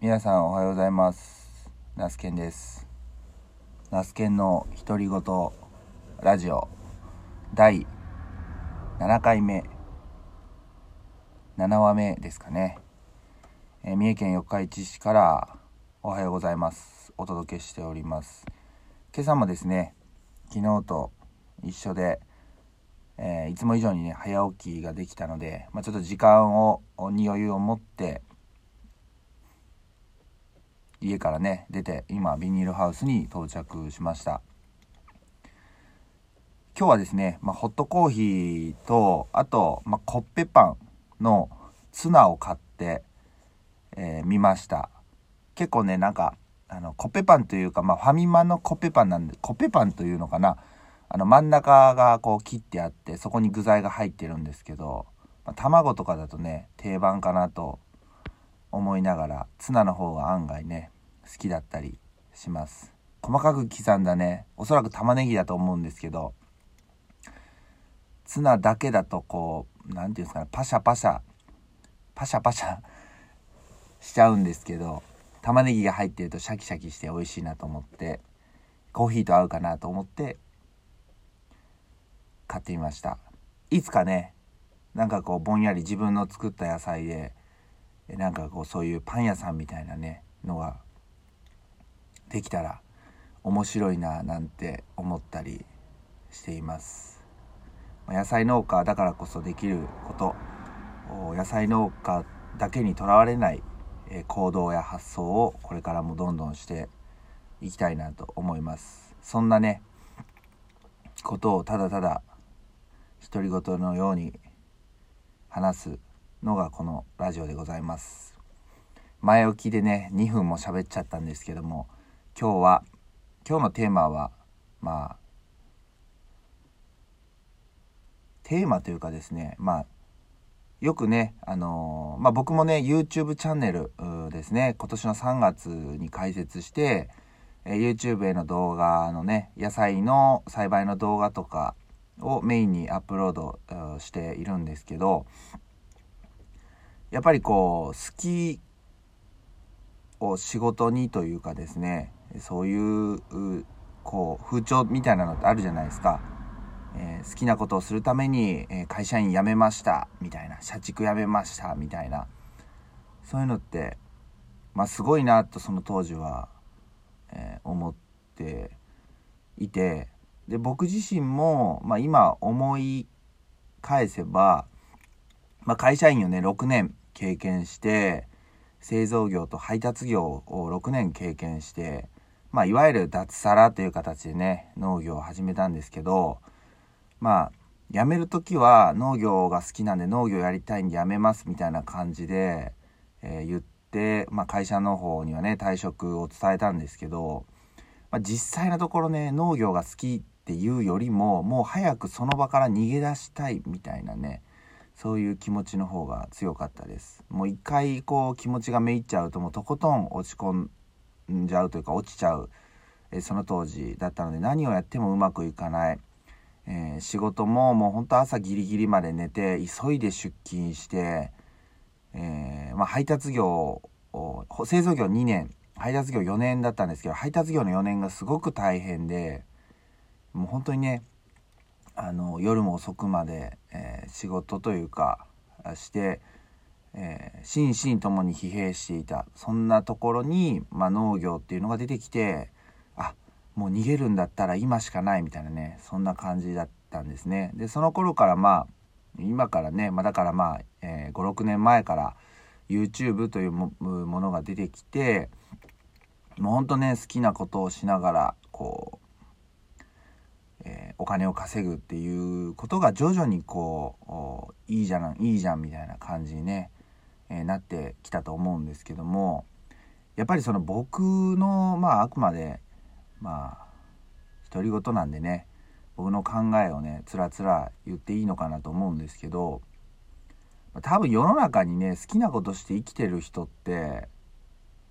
皆さんおはようございます。ナスケンです。ナスケンの独り言ラジオ。第7回目。7話目ですかね、えー三重県四日市市からおはようございます。お届けしております。今朝もですね昨日と一緒で、えーいつも以上にね早起きができたので、まあ、ちょっと時間をに余裕を持って家からね出て今ビニールハウスに到着しました。今日はですね、まあ、ホットコーヒーとあと、まあ、コッペパンのツナを買ってみ、えー見ました。結構ねなんかあのコッペパンというか、まあ、ファミマのコッペパンなんでコッペパンというのかな。あの真ん中がこう切ってあってそこに具材が入ってるんですけど、まあ卵とかだとね定番かなと思いながらツナの方が案外ね好きだったりします。細かく刻んだねおそらく玉ねぎだと思うんですけどツナだけだとこう何ていうんですかねパシャパシャパシャパシャ しちゃうんですけど玉ねぎが入ってるとシャキシャキして美味しいなと思ってコーヒーと合うかなと思って買ってみました。いつかねなんかこうぼんやり自分の作った野菜でなんかこうそういうパン屋さんみたいなねのができたら面白いななんて思ったりしています。野菜農家だからこそできること野菜農家だけにとらわれない行動や発想をこれからもどんどんしていきたいなと思います。そんなねことをただただ独り言のように話すのがこのラジオでございます。前置きでね2分も喋っちゃったんですけども今日は今日のテーマはまあテーマというかですねまあよくね、あのーまあ、僕もね YouTube チャンネルですね今年の3月に開設して、えー YouTube への動画のね野菜の栽培の動画とかをメインにアップロードしているんですけどやっぱりこう好きを仕事にというかですねそういうこう風潮みたいなのってあるじゃないですか。えー好きなことをするために、え会社員辞めましたみたいな社畜辞めましたみたいなそういうのってまあすごいなとその当時は、えー思っていてで僕自身も、まあ、今思い返せば、まあ、会社員をね6年経験して製造業と配達業を6年経験して、まあ、いわゆる脱サラという形でね農業を始めたんですけどまあ辞める時は農業が好きなんで農業やりたいんで辞めますみたいな感じで、えー言って、まあ、会社の方にはね退職を伝えたんですけど、まあ、実際のところね農業が好きっていうよりももう早くその場から逃げ出したいみたいなねそういう気持ちの方が強かったです。もう一回こう気持ちがめいっちゃうともうとことん落ち込んじゃうというか落ちちゃう、えその当時だったので何をやってもうまくいかない。えー仕事ももうほんと朝ギリギリまで寝て急いで出勤して、えーまあ、配達業を製造業2年。配達業4年だったんですけど配達業の4年がすごく大変でもう本当にねあの夜も遅くまで、えー仕事というかして、えー心身ともに疲弊していた。そんなところに、まあ、農業っていうのが出てきてあもう逃げるんだったら今しかないみたいなねそんな感じだったんですね。でその頃からまあ今からね、まあ、だからまあ、えー56年前から YouTube というものが出てきてもうほんとね好きなことをしながらこう、えーお金を稼ぐっていうことが徐々にこういいじゃんいいじゃんみたいな感じにね、えーなってきたと思うんですけどもやっぱりその僕のまああくまでまあ独り言なんでね僕の考えをねつらつら言っていいのかなと思うんですけど多分世の中にね好きなことして生きてる人って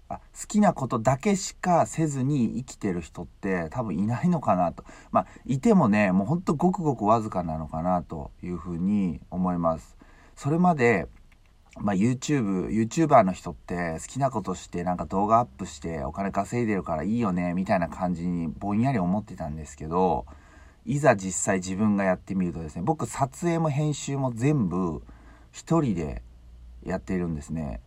あ好きなことだけしかせずに生きてる人って多分いないのかなとまあいてもねもうほんとごくごくわずかなのかなというふうに思いますそれまでまあ、YouTube、YouTuber の人って好きなことしてなんか動画アップしてお金稼いでるからいいよねみたいな感じにぼんやり思ってたんですけど、いざ実際自分がやってみるとですね、僕撮影も編集も全部一人でやっているんですね。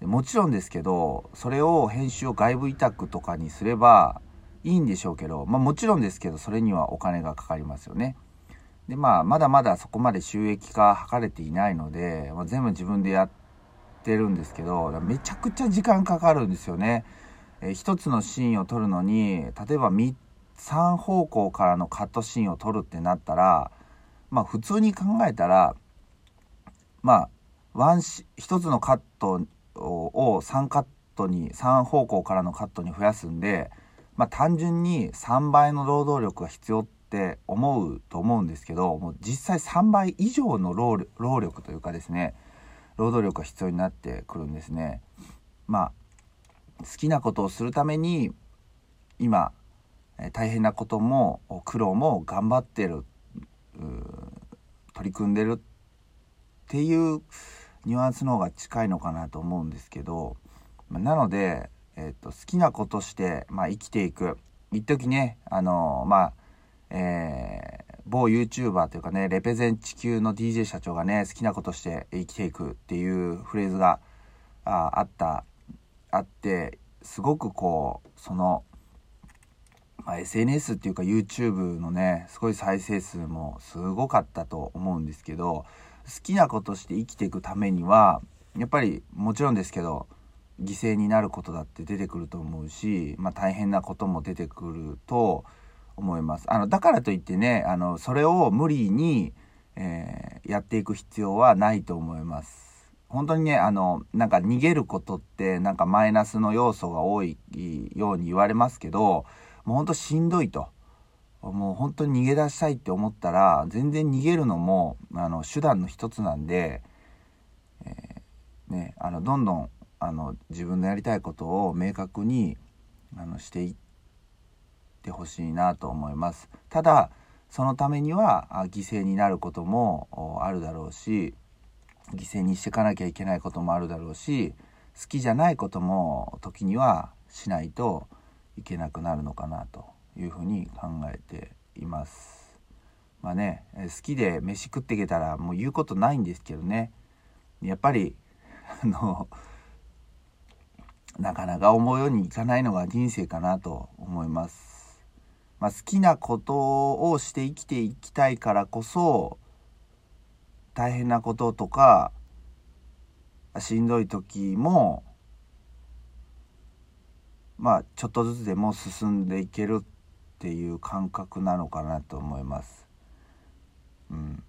もちろんですけど、それを編集を外部委託とかにすればいいんでしょうけど、まあもちろんですけど、それにはお金がかかりますよね。で、まあ、まだまだそこまで収益化図れていないので、まあ、全部自分でやってるんですけど、めちゃくちゃ時間かかるんですよね。えー、一つのシーンを撮るのに、例えば3、3方向からのカットシーンを撮るってなったら、まあ普通に考えたら、まあ、ワンシ、一つのカットを3カットに、3方向からのカットに増やすんで、まあ単純に3倍の労働力が必要って思うと思うんですけど、もう実際3倍以上の労力というかですね、労働力が必要になってくるんですね。まあ、好きなことをするために、今、大変なことも苦労も頑張ってる、取り組んでるっていうニュアンスの方が近いのかなと思うんですけど、なので、えっと、好きなことして、まあ、生きていく。一時ね、あのまあ、えー、某 YouTuber というかね、レペゼン地球の DJ 社長がね、好きなことして生きていくっていうフレーズがああった、あって、すごくこう、その、まあ、SNS っていうか YouTube のね、すごい再生数もすごかったと思うんですけど、好きなことして生きていくためにはやっぱりもちろんですけど犠牲になることだって出てくると思うし、まあ、大変なことも出てくると思います。あのだからといってねあのそれを無理に、えー、やっていく必要はないと思います。本当にねあのなんか逃げることってなんかマイナスの要素が多いように言われますけどもうほんとしんどいと。もう本当に逃げ出したいって思ったら全然逃げるのもあの手段の一つなんで、えー、ね、あのどんどんあの自分のやりたいことを明確にあのしていってほしいなと思います。ただそのためには犠牲になることもあるだろうし犠牲にしていかなきゃいけないこともあるだろうし好きじゃないことも時にはしないといけなくなるのかなというふうに考えています。まあね好きで飯食っていけたらもう言うことないんですけどねやっぱり あのなかなか思うようにいかないのが人生かなと思います。まあ、好きなことをして生きていきたいからこそ大変なこととかしんどい時もまあちょっとずつでも進んでいけるっていう感覚なのかなと思います。うん。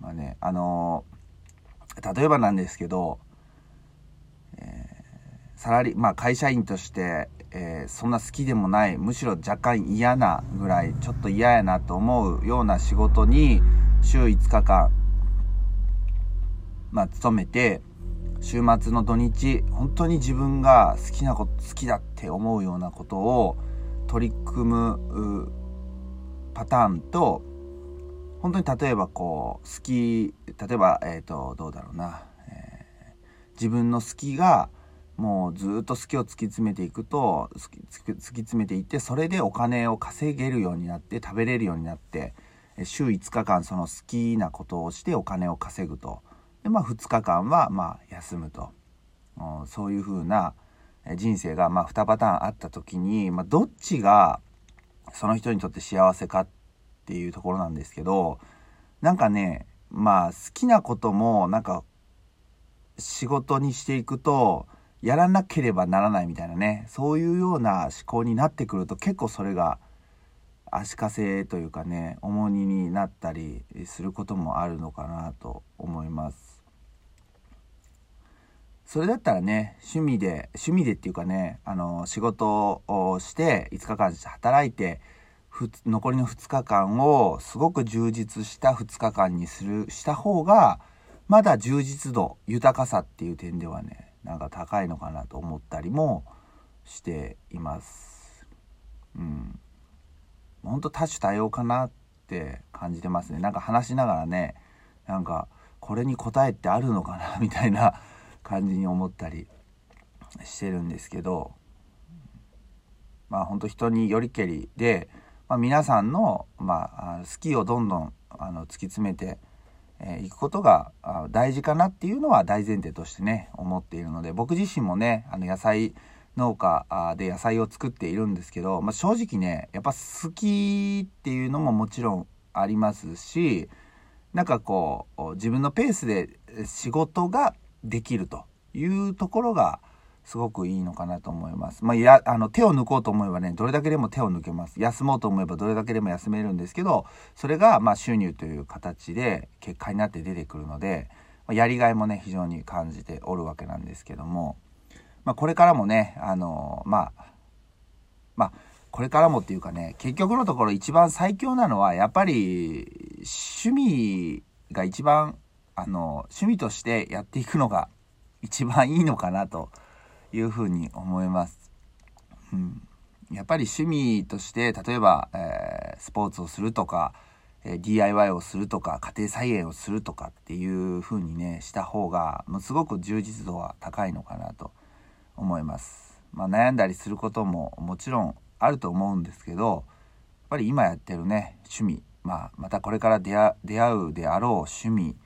まあね、あのー、例えばなんですけど、えー、サラリ、まあ会社員として、えー、そんな好きでもない、むしろ若干嫌なぐらい、ちょっと嫌やなと思うような仕事に、週5日間、まあ勤めて、週末の土日本当に自分が好きなこと好きだって思うようなことを取り組むパターンと本当に例えばこう好き例えばえっ、ー、とどうだろうな、えー、自分の好きがもうずっと好きを突き詰めていくと突き詰めていってそれでお金を稼げるようになって食べれるようになって週5日間その好きなことをしてお金を稼ぐと。でまあ2日間はまあ休むと、うん、そういう風な人生がまあ2パターンあった時に、まあ、どっちがその人にとって幸せかっていうところなんですけどなんかねまあ好きなこともなんか仕事にしていくとやらなければならないみたいなねそういうような思考になってくると結構それが足かせというかね重荷になったりすることもあるのかなと思います。それだったらね、趣味で、趣味でっていうかね、あの、仕事をして5日間働いて、残りの2日間をすごく充実した2日間にする、した方が、まだ充実度、豊かさっていう点ではね、なんか高いのかなと思ったりもしています。うん。ほんと多種多様かなって感じてますね。なんか話しながらね、なんか、これに答えってあるのかなみたいな感じに思ったりしてるんですけどまあ本当人によりけりで、まあ、皆さんの、まあ、好きをどんどんあの突き詰めてい、えー、くことが大事かなっていうのは大前提としてね思っているので僕自身もねあの野菜農家で野菜を作っているんですけど、まあ、正直ねやっぱ好きっていうのももちろんありますしなんかこう自分のペースで仕事ができるというところがすごくいいのかなと思います。まあ、やあの手を抜こうと思えばねどれだけでも手を抜けます。休もうと思えばどれだけでも休めるんですけどそれがま収入という形で結果になって出てくるので、まやりがいもね非常に感じておるわけなんですけども、まあ、これからもねあのまあまあこれからもっていうかね結局のところ一番最強なのはやっぱり趣味が一番あの趣味としてやっていくのが一番いいのかなというふうに思います。うん、やっぱり趣味として例えば、えー、スポーツをするとか、え、DIY をするとか家庭菜園をするとかっていうふうにねした方がもうすごく充実度は高いのかなと思います。まあ、悩んだりすることももちろんあると思うんですけどやっぱり今やってるね趣味、まあ、またこれから出会うであろう趣味、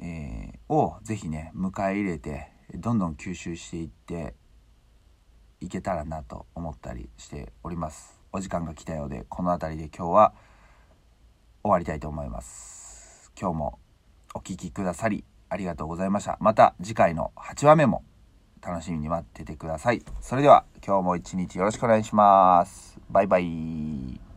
えー、を是非ね迎え入れてどんどん吸収していっていけたらなと思ったりしております。お時間が来たようでこの辺りで今日は終わりたいと思います。今日もお聴きくださりありがとうございました。また次回の8話目も楽しみに待っててください。それでは今日も一日よろしくお願いします。バイバイ。